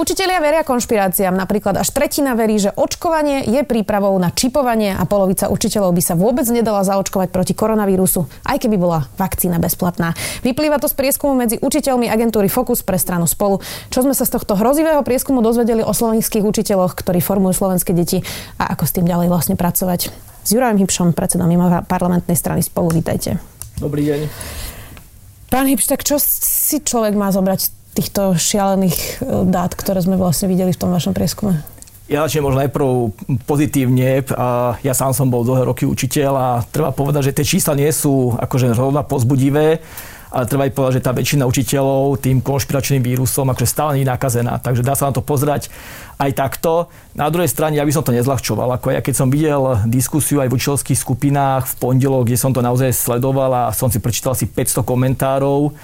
Učitelia veria konšpiráciám. Napríklad až tretina verí, že očkovanie je prípravou na čipovanie a polovica učiteľov by sa vôbec nedala zaočkovať proti koronavírusu, aj keby bola vakcína bezplatná. Vyplýva to z prieskumu medzi učiteľmi agentúry Focus pre stranu Spolu. Čo sme sa z tohto hrozivého prieskumu dozvedeli o slovenských učiteľoch, ktorí formujú slovenské deti a ako s tým ďalej vlastne pracovať. S Jurajom Hybšom, predsedom mimo parlamentnej strany Spolu, vítajte. Dobrý deň. Pán Hybš, tak čo si človek má zobrať týchto šialených e, dát, ktoré sme vlastne videli v tom vašom prieskume? Ja začnem možno najprv pozitívne. Ja sám som bol dlhé roky učiteľ a treba povedať, že tie čísla nie sú akože zrovna pozbudivé, ale treba aj povedať, že tá väčšina učiteľov tým konšpiračným vírusom akože stále nie je nakazená. Takže dá sa na to pozerať aj takto. Na druhej strane, ja by som to nezľahčoval. Ako ja keď som videl diskusiu aj v učiteľských skupinách v pondelok, kde som to naozaj sledoval a som si prečítal asi 500 komentárov,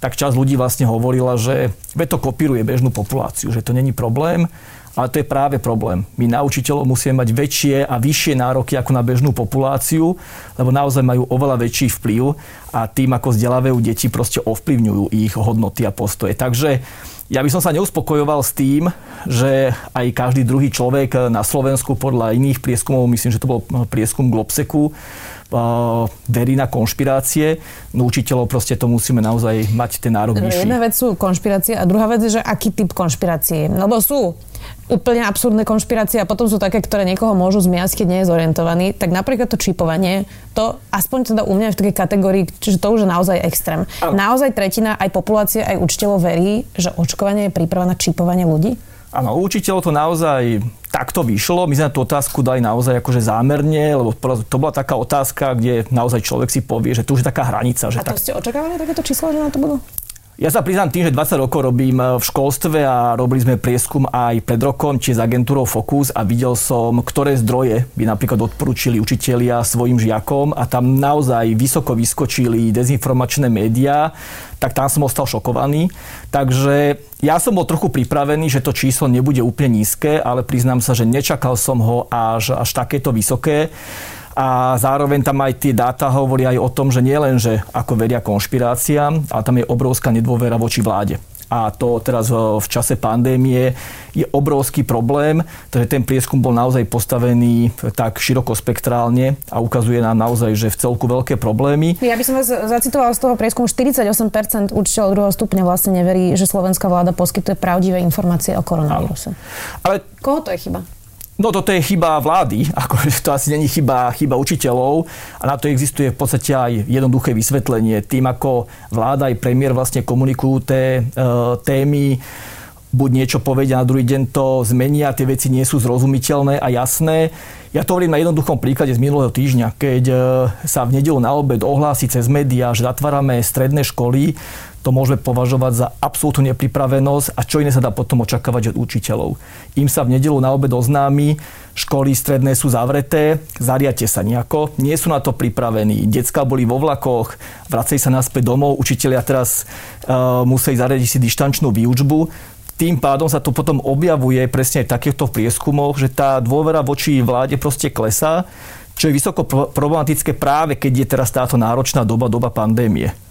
tak časť ľudí vlastne hovorila, že to kopíruje bežnú populáciu, že to není problém. Ale to je práve problém. My na učiteľov musíme mať väčšie a vyššie nároky ako na bežnú populáciu, lebo naozaj majú oveľa väčší vplyv a tým, ako vzdelávajú deti, proste ovplyvňujú ich hodnoty a postoje. Takže ja by som sa neuspokojoval s tým, že aj každý druhý človek na Slovensku podľa iných prieskumov, myslím, že to bol prieskum Globseku, verí na konšpirácie. No učiteľov proste to musíme naozaj mať ten nárok vyšší. Jedna vec sú konšpirácie a druhá vec je, že aký typ konšpirácie. Lebo sú úplne absurdné konšpirácie a potom sú také, ktoré niekoho môžu zmiasť, keď nie je zorientovaný. Tak napríklad to čipovanie, to aspoň teda u mňa je v takej kategórii, čiže to už je naozaj extrém. Ale... Naozaj tretina aj populácie, aj učiteľov verí, že očkovanie je príprava na čipovanie ľudí? Áno, učiteľov to naozaj takto vyšlo. My sme tú otázku dali naozaj akože zámerne, lebo to bola taká otázka, kde naozaj človek si povie, že tu už je taká hranica. Že A to tak... ste očakávali takéto číslo, že na to budú? Ja sa priznám tým, že 20 rokov robím v školstve a robili sme prieskum aj pred rokom, či s agentúrou Focus a videl som, ktoré zdroje by napríklad odporúčili učitelia svojim žiakom a tam naozaj vysoko vyskočili dezinformačné médiá, tak tam som ostal šokovaný. Takže ja som bol trochu pripravený, že to číslo nebude úplne nízke, ale priznám sa, že nečakal som ho až, až takéto vysoké a zároveň tam aj tie dáta hovoria aj o tom, že nie len, že ako veria konšpiráciám, ale tam je obrovská nedôvera voči vláde a to teraz v čase pandémie je obrovský problém, takže ten prieskum bol naozaj postavený tak širokospektrálne a ukazuje nám naozaj, že v celku veľké problémy. Ja by som vás zacitovala z toho prieskumu, 48% učiteľov druhého stupňa vlastne neverí, že slovenská vláda poskytuje pravdivé informácie o koronavíruse. Ale koho to je chyba? No toto je chyba vlády, ako to asi není chyba, chyba učiteľov a na to existuje v podstate aj jednoduché vysvetlenie. Tým, ako vláda aj premiér vlastne komunikujú té, e, témy, buď niečo povedia, na druhý deň to zmenia, tie veci nie sú zrozumiteľné a jasné. Ja to hovorím na jednoduchom príklade z minulého týždňa, keď e, sa v nedelu na obed ohlási cez médiá, že zatvárame stredné školy, to môžeme považovať za absolútnu nepripravenosť a čo iné sa dá potom očakávať od učiteľov. Im sa v nedelu na obed oznámi, školy stredné sú zavreté, zariate sa nejako, nie sú na to pripravení. Decka boli vo vlakoch, vracej sa naspäť domov, učiteľia teraz uh, musí zariadiť si dištančnú výučbu. Tým pádom sa to potom objavuje presne v takýchto prieskumoch, že tá dôvera voči vláde proste klesá, čo je vysoko problematické práve keď je teraz táto náročná doba, doba pandémie.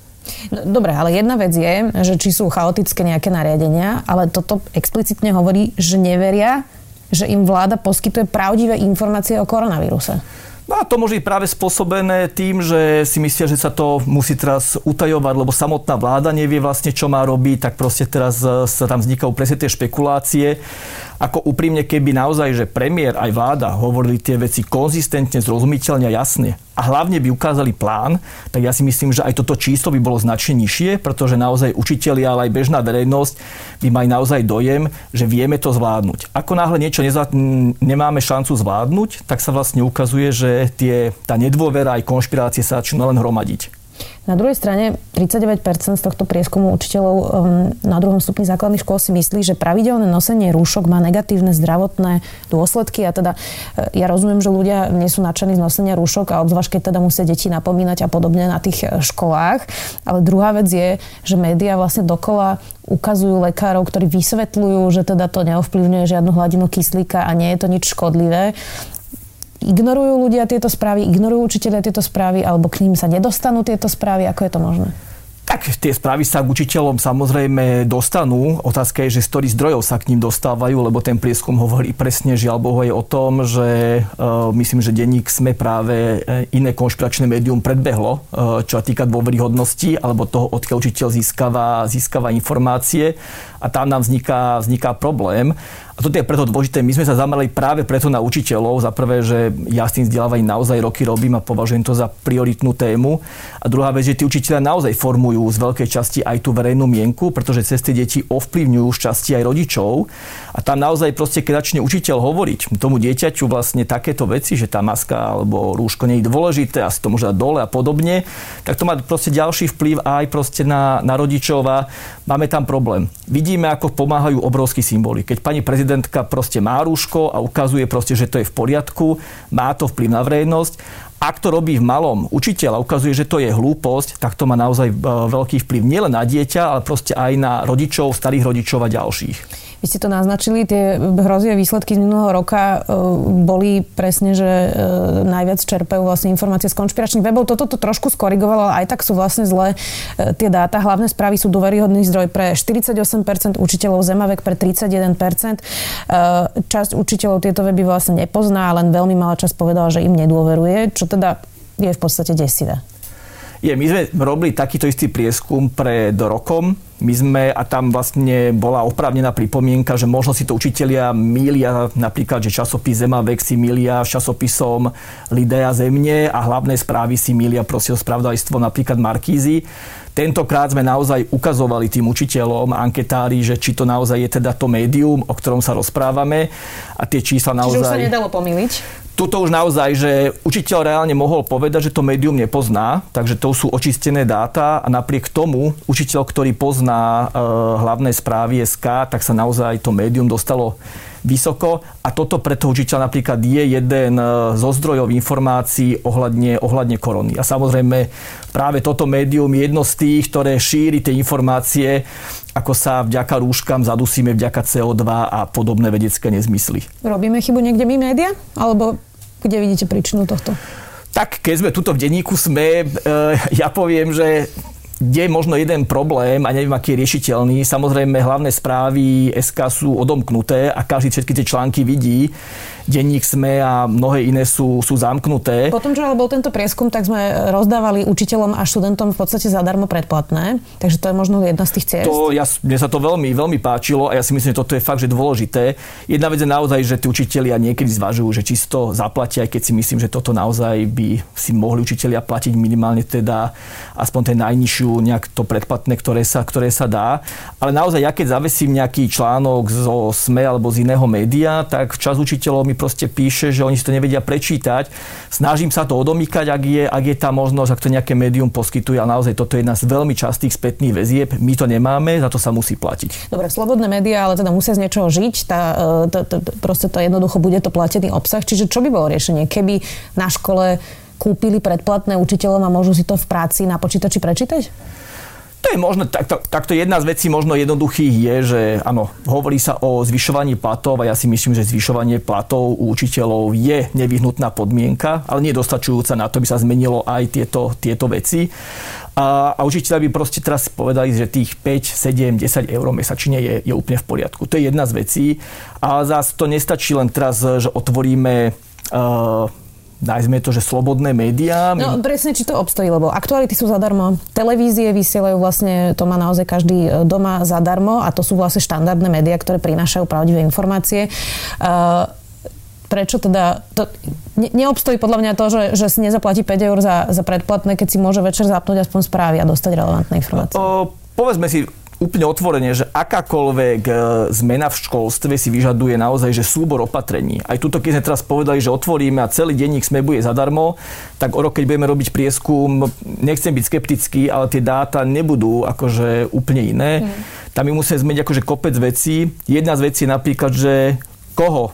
No, dobre, ale jedna vec je, že či sú chaotické nejaké nariadenia, ale toto explicitne hovorí, že neveria, že im vláda poskytuje pravdivé informácie o koronavíruse. No a to môže byť práve spôsobené tým, že si myslia, že sa to musí teraz utajovať, lebo samotná vláda nevie vlastne, čo má robiť, tak proste teraz e, sa tam vznikajú presne tie špekulácie. Ako úprimne, keby naozaj, že premiér aj vláda hovorili tie veci konzistentne, zrozumiteľne a jasne, a hlavne by ukázali plán, tak ja si myslím, že aj toto číslo by bolo značne nižšie, pretože naozaj učitelia, ale aj bežná verejnosť by mali naozaj dojem, že vieme to zvládnuť. Ako náhle niečo nezvlád- nemáme šancu zvládnuť, tak sa vlastne ukazuje, že tie, tá nedôvera aj konšpirácie sa začnú len hromadiť. Na druhej strane 39% z tohto prieskumu učiteľov um, na druhom stupni základných škôl si myslí, že pravidelné nosenie rúšok má negatívne zdravotné dôsledky a teda e, ja rozumiem, že ľudia nie sú nadšení z nosenia rúšok a obzvlášť keď teda musia deti napomínať a podobne na tých e, školách. Ale druhá vec je, že médiá vlastne dokola ukazujú lekárov, ktorí vysvetľujú, že teda to neovplyvňuje žiadnu hladinu kyslíka a nie je to nič škodlivé. Ignorujú ľudia tieto správy, ignorujú učiteľia tieto správy, alebo k ním sa nedostanú tieto správy? Ako je to možné? Tak tie správy sa k učiteľom samozrejme dostanú. Otázka je, že z ktorých zdrojov sa k ním dostávajú, lebo ten prieskum hovorí presne, žiaľ Bohu, je o tom, že uh, myslím, že denník sme práve e, iné konšpiračné médium predbehlo, uh, čo sa týka dôveryhodnosti alebo toho, odkiaľ učiteľ získava, získava informácie a tam nám vzniká, vzniká problém. A toto je preto dôležité. My sme sa zamerali práve preto na učiteľov. Za prvé, že ja s tým vzdelávaním naozaj roky robím a považujem to za prioritnú tému. A druhá vec, že tí učiteľia naozaj formujú z veľkej časti aj tú verejnú mienku, pretože cez tie deti ovplyvňujú z časti aj rodičov. A tam naozaj proste, keď začne učiteľ hovoriť tomu dieťaťu vlastne takéto veci, že tá maska alebo rúško nie je dôležité a si to môže dať dole a podobne, tak to má proste ďalší vplyv aj proste na, na rodičov a máme tam problém. Vidíme, ako pomáhajú obrovský symboly. Keď pani prezident prezidentka proste má rúško a ukazuje proste, že to je v poriadku, má to vplyv na verejnosť. Ak to robí v malom učiteľ a ukazuje, že to je hlúposť, tak to má naozaj e, veľký vplyv nielen na dieťa, ale proste aj na rodičov, starých rodičov a ďalších. Vy ste to naznačili, tie hrozie výsledky z minulého roka e, boli presne, že e, najviac čerpajú vlastne informácie z konšpiračných webov. Toto to trošku skorigovalo, ale aj tak sú vlastne zlé e, tie dáta. Hlavné správy sú dôveryhodný zdroj pre 48% učiteľov, Zemavek pre 31%. Časť učiteľov tieto weby vlastne nepozná, len veľmi malá časť povedala, že im nedôveruje, čo teda je v podstate desivé. Je, my sme robili takýto istý prieskum pred rokom. My sme, a tam vlastne bola oprávnená pripomienka, že možno si to učitelia mília, napríklad, že časopis Zema Vek si mília s časopisom Lidea Zemne a hlavné správy si mília proste o spravodajstvo napríklad Markízy. Tentokrát sme naozaj ukazovali tým učiteľom, anketári, že či to naozaj je teda to médium, o ktorom sa rozprávame a tie čísla naozaj... Čiže už sa nedalo pomýliť? Tuto už naozaj, že učiteľ reálne mohol povedať, že to médium nepozná, takže to sú očistené dáta a napriek tomu učiteľ, ktorý pozná e, hlavné správy SK, tak sa naozaj to médium dostalo vysoko a toto pre toho učiteľa napríklad je jeden e, zo zdrojov informácií ohľadne, ohľadne korony. A samozrejme práve toto médium je jedno z tých, ktoré šíri tie informácie, ako sa vďaka rúškam zadusíme vďaka CO2 a podobné vedecké nezmysly. Robíme chybu niekde my média? Alebo kde vidíte príčinu tohto? Tak keď sme tuto v denníku sme, e, ja poviem, že je možno jeden problém a neviem, aký je riešiteľný. Samozrejme, hlavné správy SK sú odomknuté a každý všetky tie články vidí denník SME a mnohé iné sú, sú zamknuté. Potom, čo ale bol tento prieskum, tak sme rozdávali učiteľom a študentom v podstate zadarmo predplatné. Takže to je možno jedna z tých ciest. To, ja, mne sa to veľmi, veľmi páčilo a ja si myslím, že toto je fakt, že dôležité. Jedna vec je naozaj, že tí učitelia niekedy zvažujú, že čisto zaplatia, aj keď si myslím, že toto naozaj by si mohli učitelia platiť minimálne teda aspoň ten najnižšiu nejak to predplatné, ktoré sa, ktoré sa dá. Ale naozaj, ja keď zavesím nejaký článok zo SME alebo z iného média, tak čas učiteľov mi proste píše, že oni si to nevedia prečítať. Snažím sa to odomýkať, ak je, ak je tá možnosť, ak to nejaké médium poskytuje, ale naozaj toto je jedna z veľmi častých spätných väzieb. My to nemáme, za to sa musí platiť. Dobre, slobodné médiá, ale teda musia z niečoho žiť. Tá, e, to, to, proste to jednoducho bude to platený obsah. Čiže čo by bolo riešenie, keby na škole kúpili predplatné učiteľom a môžu si to v práci na počítači prečítať? To je možno, takto, takto jedna z vecí možno jednoduchých je, že áno, hovorí sa o zvyšovaní platov a ja si myslím, že zvyšovanie platov u učiteľov je nevyhnutná podmienka, ale nie dostačujúca na to, by sa zmenilo aj tieto, tieto veci. A, a učiteľe by proste teraz povedali, že tých 5, 7, 10 eur mesačne je, je úplne v poriadku. To je jedna z vecí. Ale zase to nestačí len teraz, že otvoríme uh, dajme to, že slobodné médiá. No presne, či to obstojí, lebo aktuality sú zadarmo. Televízie vysielajú vlastne, to má naozaj každý e, doma zadarmo a to sú vlastne štandardné médiá, ktoré prinášajú pravdivé informácie. Uh, prečo teda, to, ne, neobstojí podľa mňa to, že, že si nezaplatí 5 eur za, za predplatné, keď si môže večer zapnúť aspoň správy a dostať relevantné informácie. O, povedzme si, úplne otvorene, že akákoľvek e, zmena v školstve si vyžaduje naozaj že súbor opatrení. Aj tuto, keď sme teraz povedali, že otvoríme a celý denník sme bude zadarmo, tak o rok, keď budeme robiť prieskum, nechcem byť skeptický, ale tie dáta nebudú akože úplne iné. Mm. Tam my musíme zmeniť akože kopec vecí. Jedna z vecí je napríklad, že koho e,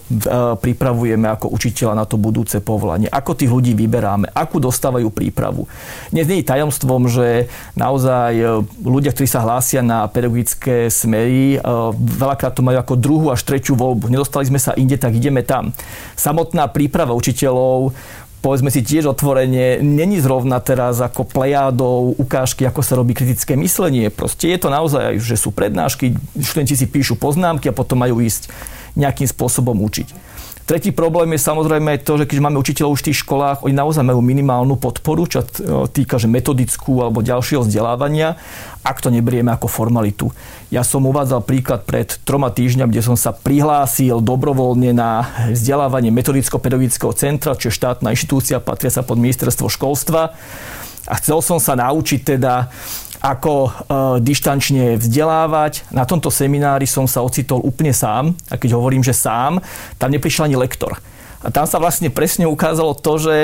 pripravujeme ako učiteľa na to budúce povolanie, ako tých ľudí vyberáme, akú dostávajú prípravu. Dnes nie je tajomstvom, že naozaj e, ľudia, ktorí sa hlásia na pedagogické smery, e, veľakrát to majú ako druhú až tretiu voľbu. Nedostali sme sa inde, tak ideme tam. Samotná príprava učiteľov povedzme si tiež otvorenie, není zrovna teraz ako plejádou ukážky, ako sa robí kritické myslenie. Proste je to naozaj, že sú prednášky, študenti si píšu poznámky a potom majú ísť nejakým spôsobom učiť. Tretí problém je samozrejme to, že keď máme učiteľov už v tých školách, oni naozaj majú minimálnu podporu, čo týka že metodickú alebo ďalšieho vzdelávania, ak to neberieme ako formalitu. Ja som uvádzal príklad pred troma týždňami, kde som sa prihlásil dobrovoľne na vzdelávanie metodicko-pedagogického centra, čo je štátna inštitúcia, patria sa pod ministerstvo školstva. A chcel som sa naučiť teda ako e, dištančne vzdelávať. Na tomto seminári som sa ocitol úplne sám. A keď hovorím, že sám, tam neprišiel ani lektor. A tam sa vlastne presne ukázalo to, že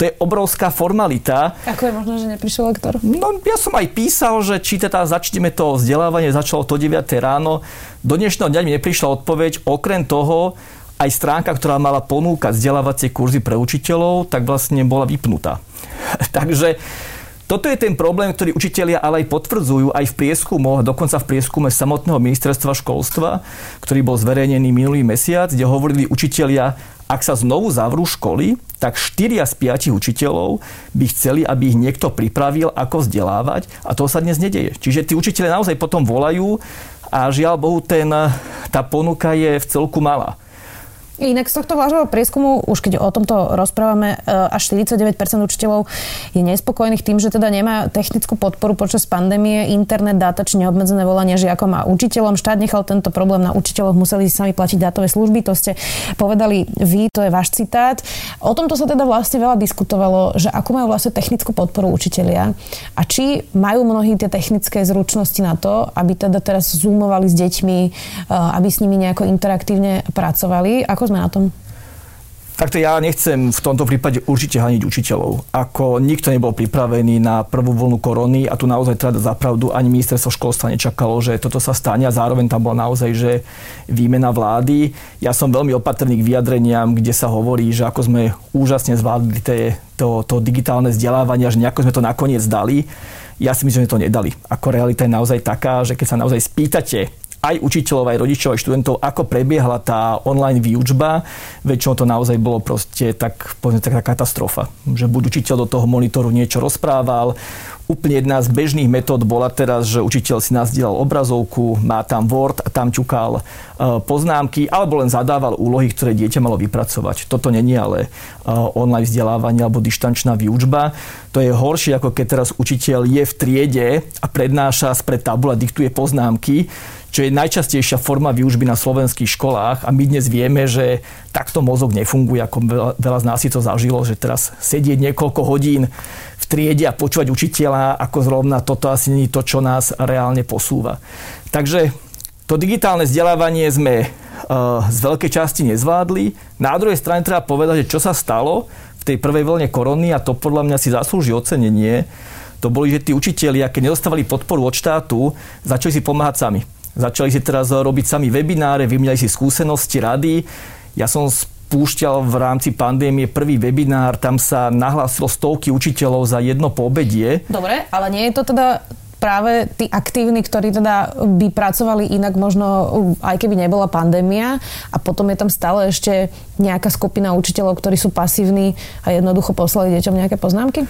to je obrovská formalita. Ako je možné, že neprišiel lektor? No, ja som aj písal, že či teda začneme to vzdelávanie, začalo to 9 ráno. Do dnešného dňa mi neprišla odpoveď. Okrem toho, aj stránka, ktorá mala ponúkať vzdelávacie kurzy pre učiteľov, tak vlastne bola vypnutá. Takže toto je ten problém, ktorý učitelia ale aj potvrdzujú aj v prieskumoch, dokonca v prieskume samotného ministerstva školstva, ktorý bol zverejnený minulý mesiac, kde hovorili učitelia, ak sa znovu zavrú školy, tak 4 z 5 učiteľov by chceli, aby ich niekto pripravil, ako vzdelávať a to sa dnes nedeje. Čiže tí učiteľe naozaj potom volajú a žiaľ Bohu, ten, tá ponuka je v celku malá. Inak z tohto vášho prieskumu, už keď o tomto rozprávame, e, až 49% učiteľov je nespokojných tým, že teda nemá technickú podporu počas pandémie, internet, dáta či neobmedzené volania žiakom a učiteľom. Štát nechal tento problém na učiteľoch, museli sami platiť dátové služby, to ste povedali vy, to je váš citát. O tomto sa teda vlastne veľa diskutovalo, že ako majú vlastne technickú podporu učitelia a či majú mnohí tie technické zručnosti na to, aby teda teraz zoomovali s deťmi, e, aby s nimi nejako interaktívne pracovali. Ako sme na tom? Takto ja nechcem v tomto prípade určite haniť učiteľov. Ako nikto nebol pripravený na prvú vlnu korony a tu naozaj treba za pravdu, ani ministerstvo školstva nečakalo, že toto sa stane a zároveň tam bola naozaj, že výmena vlády. Ja som veľmi opatrný k vyjadreniam, kde sa hovorí, že ako sme úžasne zvládli tie, to, to digitálne vzdelávanie, že nejako sme to nakoniec dali. Ja si myslím, že to nedali. Ako realita je naozaj taká, že keď sa naozaj spýtate aj učiteľov, aj rodičov, aj študentov, ako prebiehala tá online výučba. Väčšinou to naozaj bolo proste tak, povedzme, taká katastrofa. Že buď učiteľ do toho monitoru niečo rozprával, Úplne jedna z bežných metód bola teraz, že učiteľ si nazdielal obrazovku, má tam Word a tam ťukal e, poznámky, alebo len zadával úlohy, ktoré dieťa malo vypracovať. Toto není ale e, online vzdelávanie alebo dištančná výučba. To je horšie, ako keď teraz učiteľ je v triede a prednáša spred tabula, diktuje poznámky čo je najčastejšia forma výužby na slovenských školách a my dnes vieme, že takto mozog nefunguje, ako veľa, veľa z nás si to zažilo, že teraz sedieť niekoľko hodín v triede a počúvať učiteľa, ako zrovna toto asi nie je to, čo nás reálne posúva. Takže to digitálne vzdelávanie sme uh, z veľkej časti nezvládli. Na druhej strane treba povedať, že čo sa stalo v tej prvej vlne korony a to podľa mňa si zaslúži ocenenie, to boli, že tí učiteľia, keď nedostávali podporu od štátu, začali si pomáhať sami Začali si teraz robiť sami webináre, vymieniali si skúsenosti, rady. Ja som spúšťal v rámci pandémie prvý webinár, tam sa nahlásilo stovky učiteľov za jedno poobedie. Dobre, ale nie je to teda práve tí aktívni, ktorí teda by pracovali inak možno aj keby nebola pandémia a potom je tam stále ešte nejaká skupina učiteľov, ktorí sú pasívni a jednoducho poslali deťom nejaké poznámky?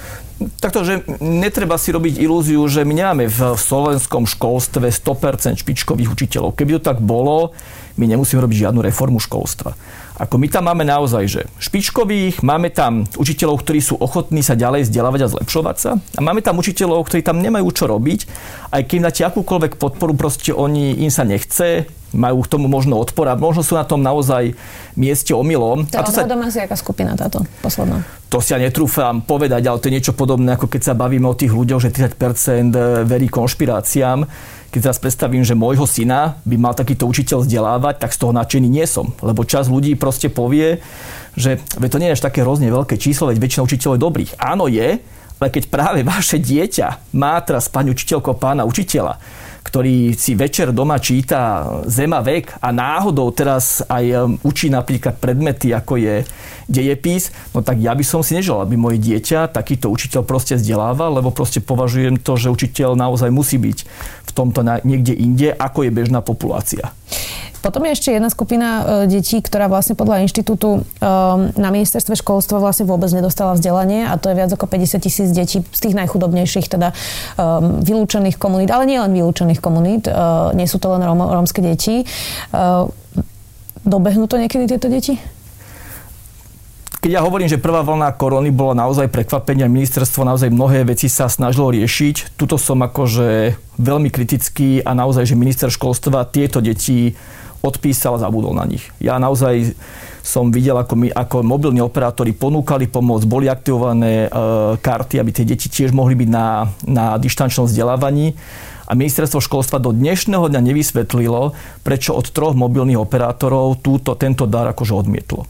Takto, že netreba si robiť ilúziu, že my nemáme v slovenskom školstve 100% špičkových učiteľov. Keby to tak bolo, my nemusíme robiť žiadnu reformu školstva. Ako my tam máme naozaj, že špičkových, máme tam učiteľov, ktorí sú ochotní sa ďalej vzdelávať a zlepšovať sa a máme tam učiteľov, ktorí tam nemajú čo robiť, aj keď dáte akúkoľvek podporu, proste oni, im sa nechce, majú k tomu možno odpor a možno sú na tom naozaj mieste omylom. To, a to sa... asi aká skupina táto posledná? To si ja netrúfam povedať, ale to je niečo podobné, ako keď sa bavíme o tých ľuďoch, že 30% verí konšpiráciám. Keď teraz predstavím, že môjho syna by mal takýto učiteľ vzdelávať, tak z toho nadšený nie som. Lebo čas ľudí proste povie, že to nie je až také hrozne veľké číslo, veď väčšina učiteľov je dobrých. Áno je, ale keď práve vaše dieťa má teraz pani učiteľko pána učiteľa, ktorý si večer doma číta Zema vek a náhodou teraz aj učí napríklad predmety, ako je dejepis, no tak ja by som si nežel, aby moje dieťa takýto učiteľ proste vzdelával, lebo proste považujem to, že učiteľ naozaj musí byť v tomto niekde inde, ako je bežná populácia. Potom je ešte jedna skupina e, detí, ktorá vlastne podľa inštitútu e, na ministerstve školstva vlastne vôbec nedostala vzdelanie a to je viac ako 50 tisíc detí z tých najchudobnejších, teda e, vylúčených komunít, ale nie len vylúčených komunít, nie sú to len rom, rómske deti. Dobehnú to niekedy tieto deti? Keď ja hovorím, že prvá vlna korony bola naozaj prekvapenie ministerstvo naozaj mnohé veci sa snažilo riešiť, tuto som akože veľmi kritický a naozaj, že minister školstva tieto deti odpísal a zabudol na nich. Ja naozaj som videl, ako, my, ako mobilní operátori ponúkali pomoc, boli aktivované e, karty, aby tie deti tiež mohli byť na, na dištančnom vzdelávaní. A ministerstvo školstva do dnešného dňa nevysvetlilo, prečo od troch mobilných operátorov túto, tento dar akože odmietlo.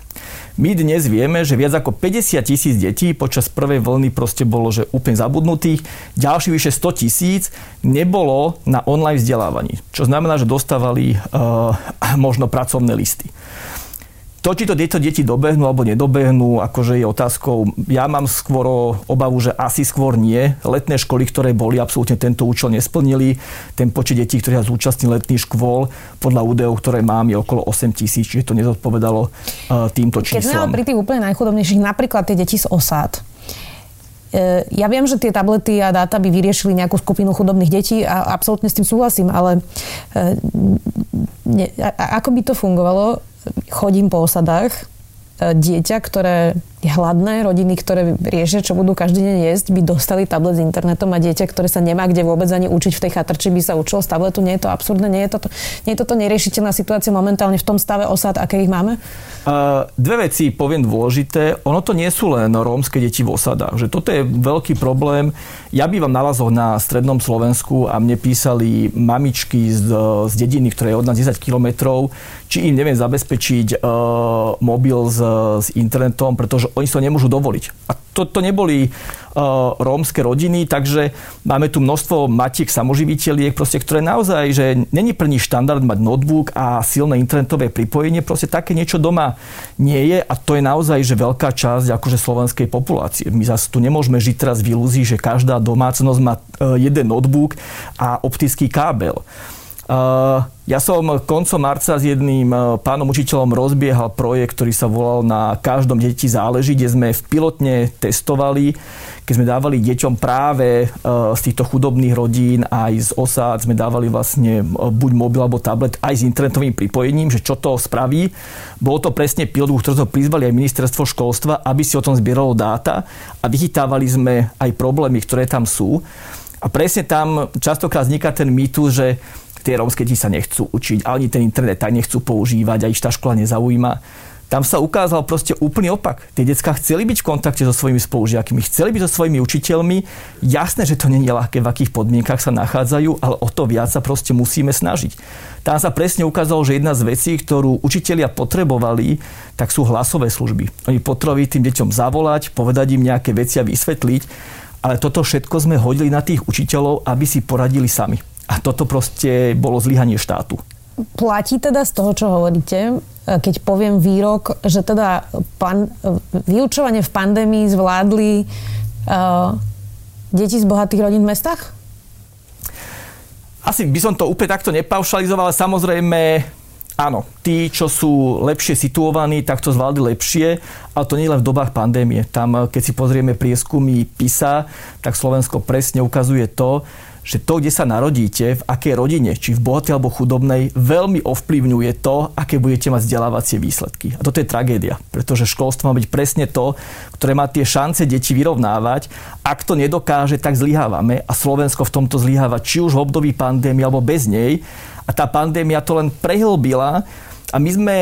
My dnes vieme, že viac ako 50 tisíc detí počas prvej vlny proste bolo že úplne zabudnutých. Ďalší vyše 100 tisíc nebolo na online vzdelávaní. Čo znamená, že dostávali uh, možno pracovné listy. To, či to tieto deti dobehnú alebo nedobehnú, akože je otázkou. Ja mám skôr obavu, že asi skôr nie. Letné školy, ktoré boli, absolútne tento účel nesplnili. Ten počet detí, ktorí sa zúčastnili letných škôl, podľa údajov, ktoré mám, je okolo 8 tisíc, čiže to nezodpovedalo uh, týmto číslom. Keď sme pri tých úplne najchudobnejších, napríklad tie deti z osád, e, ja viem, že tie tablety a dáta by vyriešili nejakú skupinu chudobných detí a absolútne s tým súhlasím, ale e, ne, ako by to fungovalo, chodím po osadách, e, dieťa, ktoré hladné, rodiny, ktoré riešia, čo budú každý deň jesť, by dostali tablet s internetom a dieťa, ktoré sa nemá kde vôbec ani učiť v tej chatrči, by sa učilo z tabletu. Nie je to absurdné? Nie je toto, nie je toto neriešiteľná situácia momentálne v tom stave osad, aké ich máme? Uh, dve veci poviem dôležité. Ono to nie sú len rómske deti v osadách. Že toto je veľký problém. Ja bývam na Lazoch na strednom Slovensku a mne písali mamičky z, z dediny, ktoré je od nás 10 kilometrov, či im neviem zabezpečiť uh, mobil s, s internetom, pretože oni to nemôžu dovoliť. A to, to neboli uh, rómske rodiny, takže máme tu množstvo matiek samoživiteľiek, proste, ktoré naozaj, že není nich štandard mať notebook a silné internetové pripojenie, proste také niečo doma nie je a to je naozaj, že veľká časť akože slovenskej populácie. My zase tu nemôžeme žiť teraz v ilúzii, že každá domácnosť má uh, jeden notebook a optický kábel. Ja som koncom marca s jedným uh, pánom učiteľom rozbiehal projekt, ktorý sa volal Na každom deti záleží, kde sme v pilotne testovali, keď sme dávali deťom práve uh, z týchto chudobných rodín aj z osád, sme dávali vlastne buď mobil alebo tablet aj s internetovým pripojením, že čo to spraví. Bolo to presne pilot, ktorý prizvali aj ministerstvo školstva, aby si o tom zbieralo dáta a vychytávali sme aj problémy, ktoré tam sú. A presne tam častokrát vzniká ten mýtus, že tie rómske deti sa nechcú učiť, ani ten internet tak nechcú používať a tá škola nezaujíma. Tam sa ukázal proste úplný opak. Tie detská chceli byť v kontakte so svojimi spolužiakmi, chceli byť so svojimi učiteľmi. Jasné, že to nie je ľahké, v akých podmienkach sa nachádzajú, ale o to viac sa proste musíme snažiť. Tam sa presne ukázalo, že jedna z vecí, ktorú učitelia potrebovali, tak sú hlasové služby. Oni potrebovali tým deťom zavolať, povedať im nejaké veci a vysvetliť, ale toto všetko sme hodili na tých učiteľov, aby si poradili sami. A toto proste bolo zlyhanie štátu. Platí teda z toho, čo hovoríte, keď poviem výrok, že teda pan, vyučovanie v pandémii zvládli uh, deti z bohatých rodín v mestách? Asi by som to úplne takto nepaušalizoval, ale samozrejme Áno, tí, čo sú lepšie situovaní, tak to zvládli lepšie, ale to nie len v dobách pandémie. Tam, keď si pozrieme prieskumy PISA, tak Slovensko presne ukazuje to, že to, kde sa narodíte, v akej rodine, či v bohatej alebo chudobnej, veľmi ovplyvňuje to, aké budete mať vzdelávacie výsledky. A toto je tragédia, pretože školstvo má byť presne to, ktoré má tie šance deti vyrovnávať. Ak to nedokáže, tak zlyhávame a Slovensko v tomto zlyháva či už v období pandémie alebo bez nej. A tá pandémia to len prehlbila a my sme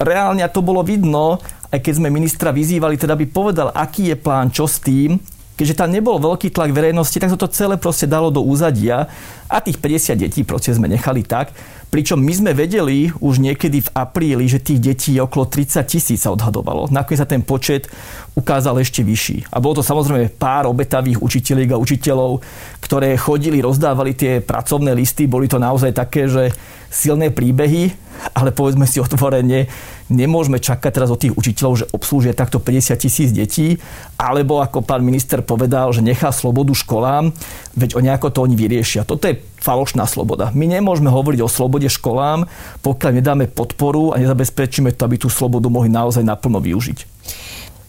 reálne, a to bolo vidno, aj keď sme ministra vyzývali, teda by povedal, aký je plán, čo s tým, keďže tam nebol veľký tlak verejnosti, tak sa to celé proste dalo do úzadia a tých 50 detí proste sme nechali tak. Pričom my sme vedeli už niekedy v apríli, že tých detí je okolo 30 tisíc sa odhadovalo. Nakoniec sa ten počet ukázal ešte vyšší. A bolo to samozrejme pár obetavých učiteľiek a učiteľov, ktoré chodili, rozdávali tie pracovné listy. Boli to naozaj také, že silné príbehy, ale povedzme si otvorene, nemôžeme čakať teraz od tých učiteľov, že obslúžia takto 50 tisíc detí, alebo ako pán minister povedal, že nechá slobodu školám, veď o nejako to oni vyriešia. Toto je falošná sloboda. My nemôžeme hovoriť o slobode školám, pokiaľ nedáme podporu a nezabezpečíme to, aby tú slobodu mohli naozaj naplno využiť.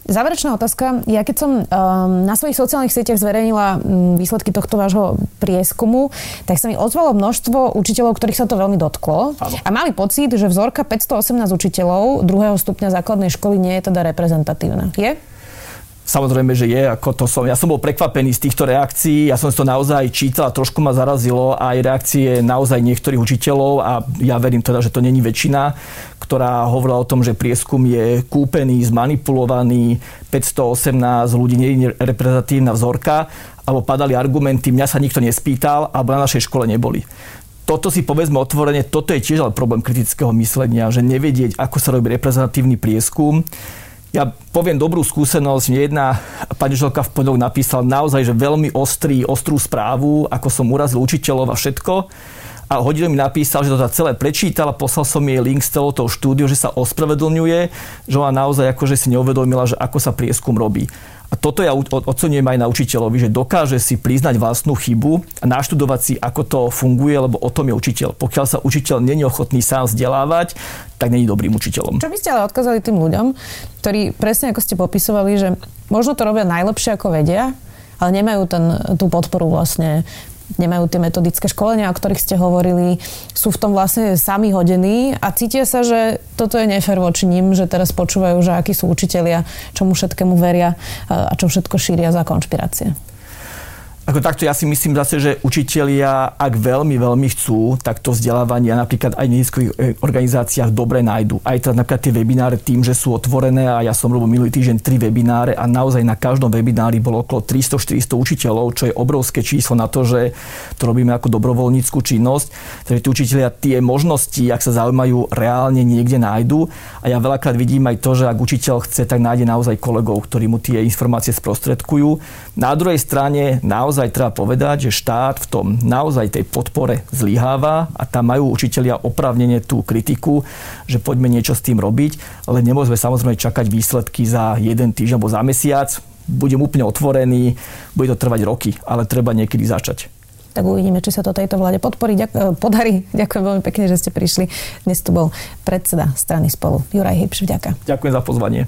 Záverečná otázka. Ja keď som um, na svojich sociálnych sieťach zverejnila um, výsledky tohto vášho prieskumu, tak sa mi ozvalo množstvo učiteľov, ktorých sa to veľmi dotklo. Áno. A mali pocit, že vzorka 518 učiteľov druhého stupňa základnej školy nie je teda reprezentatívna. Je? Samozrejme, že je, ako to som. Ja som bol prekvapený z týchto reakcií, ja som si to naozaj čítal a trošku ma zarazilo aj reakcie naozaj niektorých učiteľov a ja verím teda, že to není väčšina, ktorá hovorila o tom, že prieskum je kúpený, zmanipulovaný, 518 ľudí nie je reprezentatívna vzorka, alebo padali argumenty, mňa sa nikto nespýtal, alebo na našej škole neboli toto si povedzme otvorene, toto je tiež ale problém kritického myslenia, že nevedieť, ako sa robí reprezentatívny prieskum. Ja poviem dobrú skúsenosť. Mne jedna pani želka v podok napísala naozaj, že veľmi ostrý, ostrú správu, ako som urazil učiteľov a všetko. A hodinu mi napísal, že to celé prečítal a poslal som jej link z celého toho štúdiu, že sa ospravedlňuje, že ona naozaj akože si neuvedomila, že ako sa prieskum robí. A toto ja ocenujem aj na učiteľovi, že dokáže si priznať vlastnú chybu a naštudovať si, ako to funguje, lebo o tom je učiteľ. Pokiaľ sa učiteľ není ochotný sám vzdelávať, tak není dobrým učiteľom. Čo by ste ale odkázali tým ľuďom, ktorí presne ako ste popisovali, že možno to robia najlepšie ako vedia, ale nemajú ten, tú podporu vlastne nemajú tie metodické školenia, o ktorých ste hovorili, sú v tom vlastne sami hodení a cítia sa, že toto je nefér voči ním, že teraz počúvajú, že akí sú učitelia, čomu všetkému veria a čo všetko šíria za konšpirácie. Ako takto ja si myslím zase, že učitelia, ak veľmi, veľmi chcú, tak to vzdelávanie napríklad aj v nízkych e, organizáciách dobre nájdu. Aj teda napríklad tie webináre tým, že sú otvorené a ja som robil minulý týždeň tri webináre a naozaj na každom webinári bolo okolo 300-400 učiteľov, čo je obrovské číslo na to, že to robíme ako dobrovoľníckú činnosť. Takže tí učitelia tie možnosti, ak sa zaujímajú, reálne niekde nájdu. A ja veľakrát vidím aj to, že ak učiteľ chce, tak nájde naozaj kolegov, ktorí mu tie informácie sprostredkujú. Na druhej strane naozaj naozaj treba povedať, že štát v tom naozaj tej podpore zlyháva a tam majú učitelia oprávnenie tú kritiku, že poďme niečo s tým robiť, ale nemôžeme samozrejme čakať výsledky za jeden týždeň alebo za mesiac. Budem úplne otvorený, bude to trvať roky, ale treba niekedy začať tak uvidíme, či sa to tejto vláde podporí, ďak, eh, podarí. Ďakujem veľmi pekne, že ste prišli. Dnes tu bol predseda strany spolu. Juraj Hybš, vďaka. Ďakujem za pozvanie.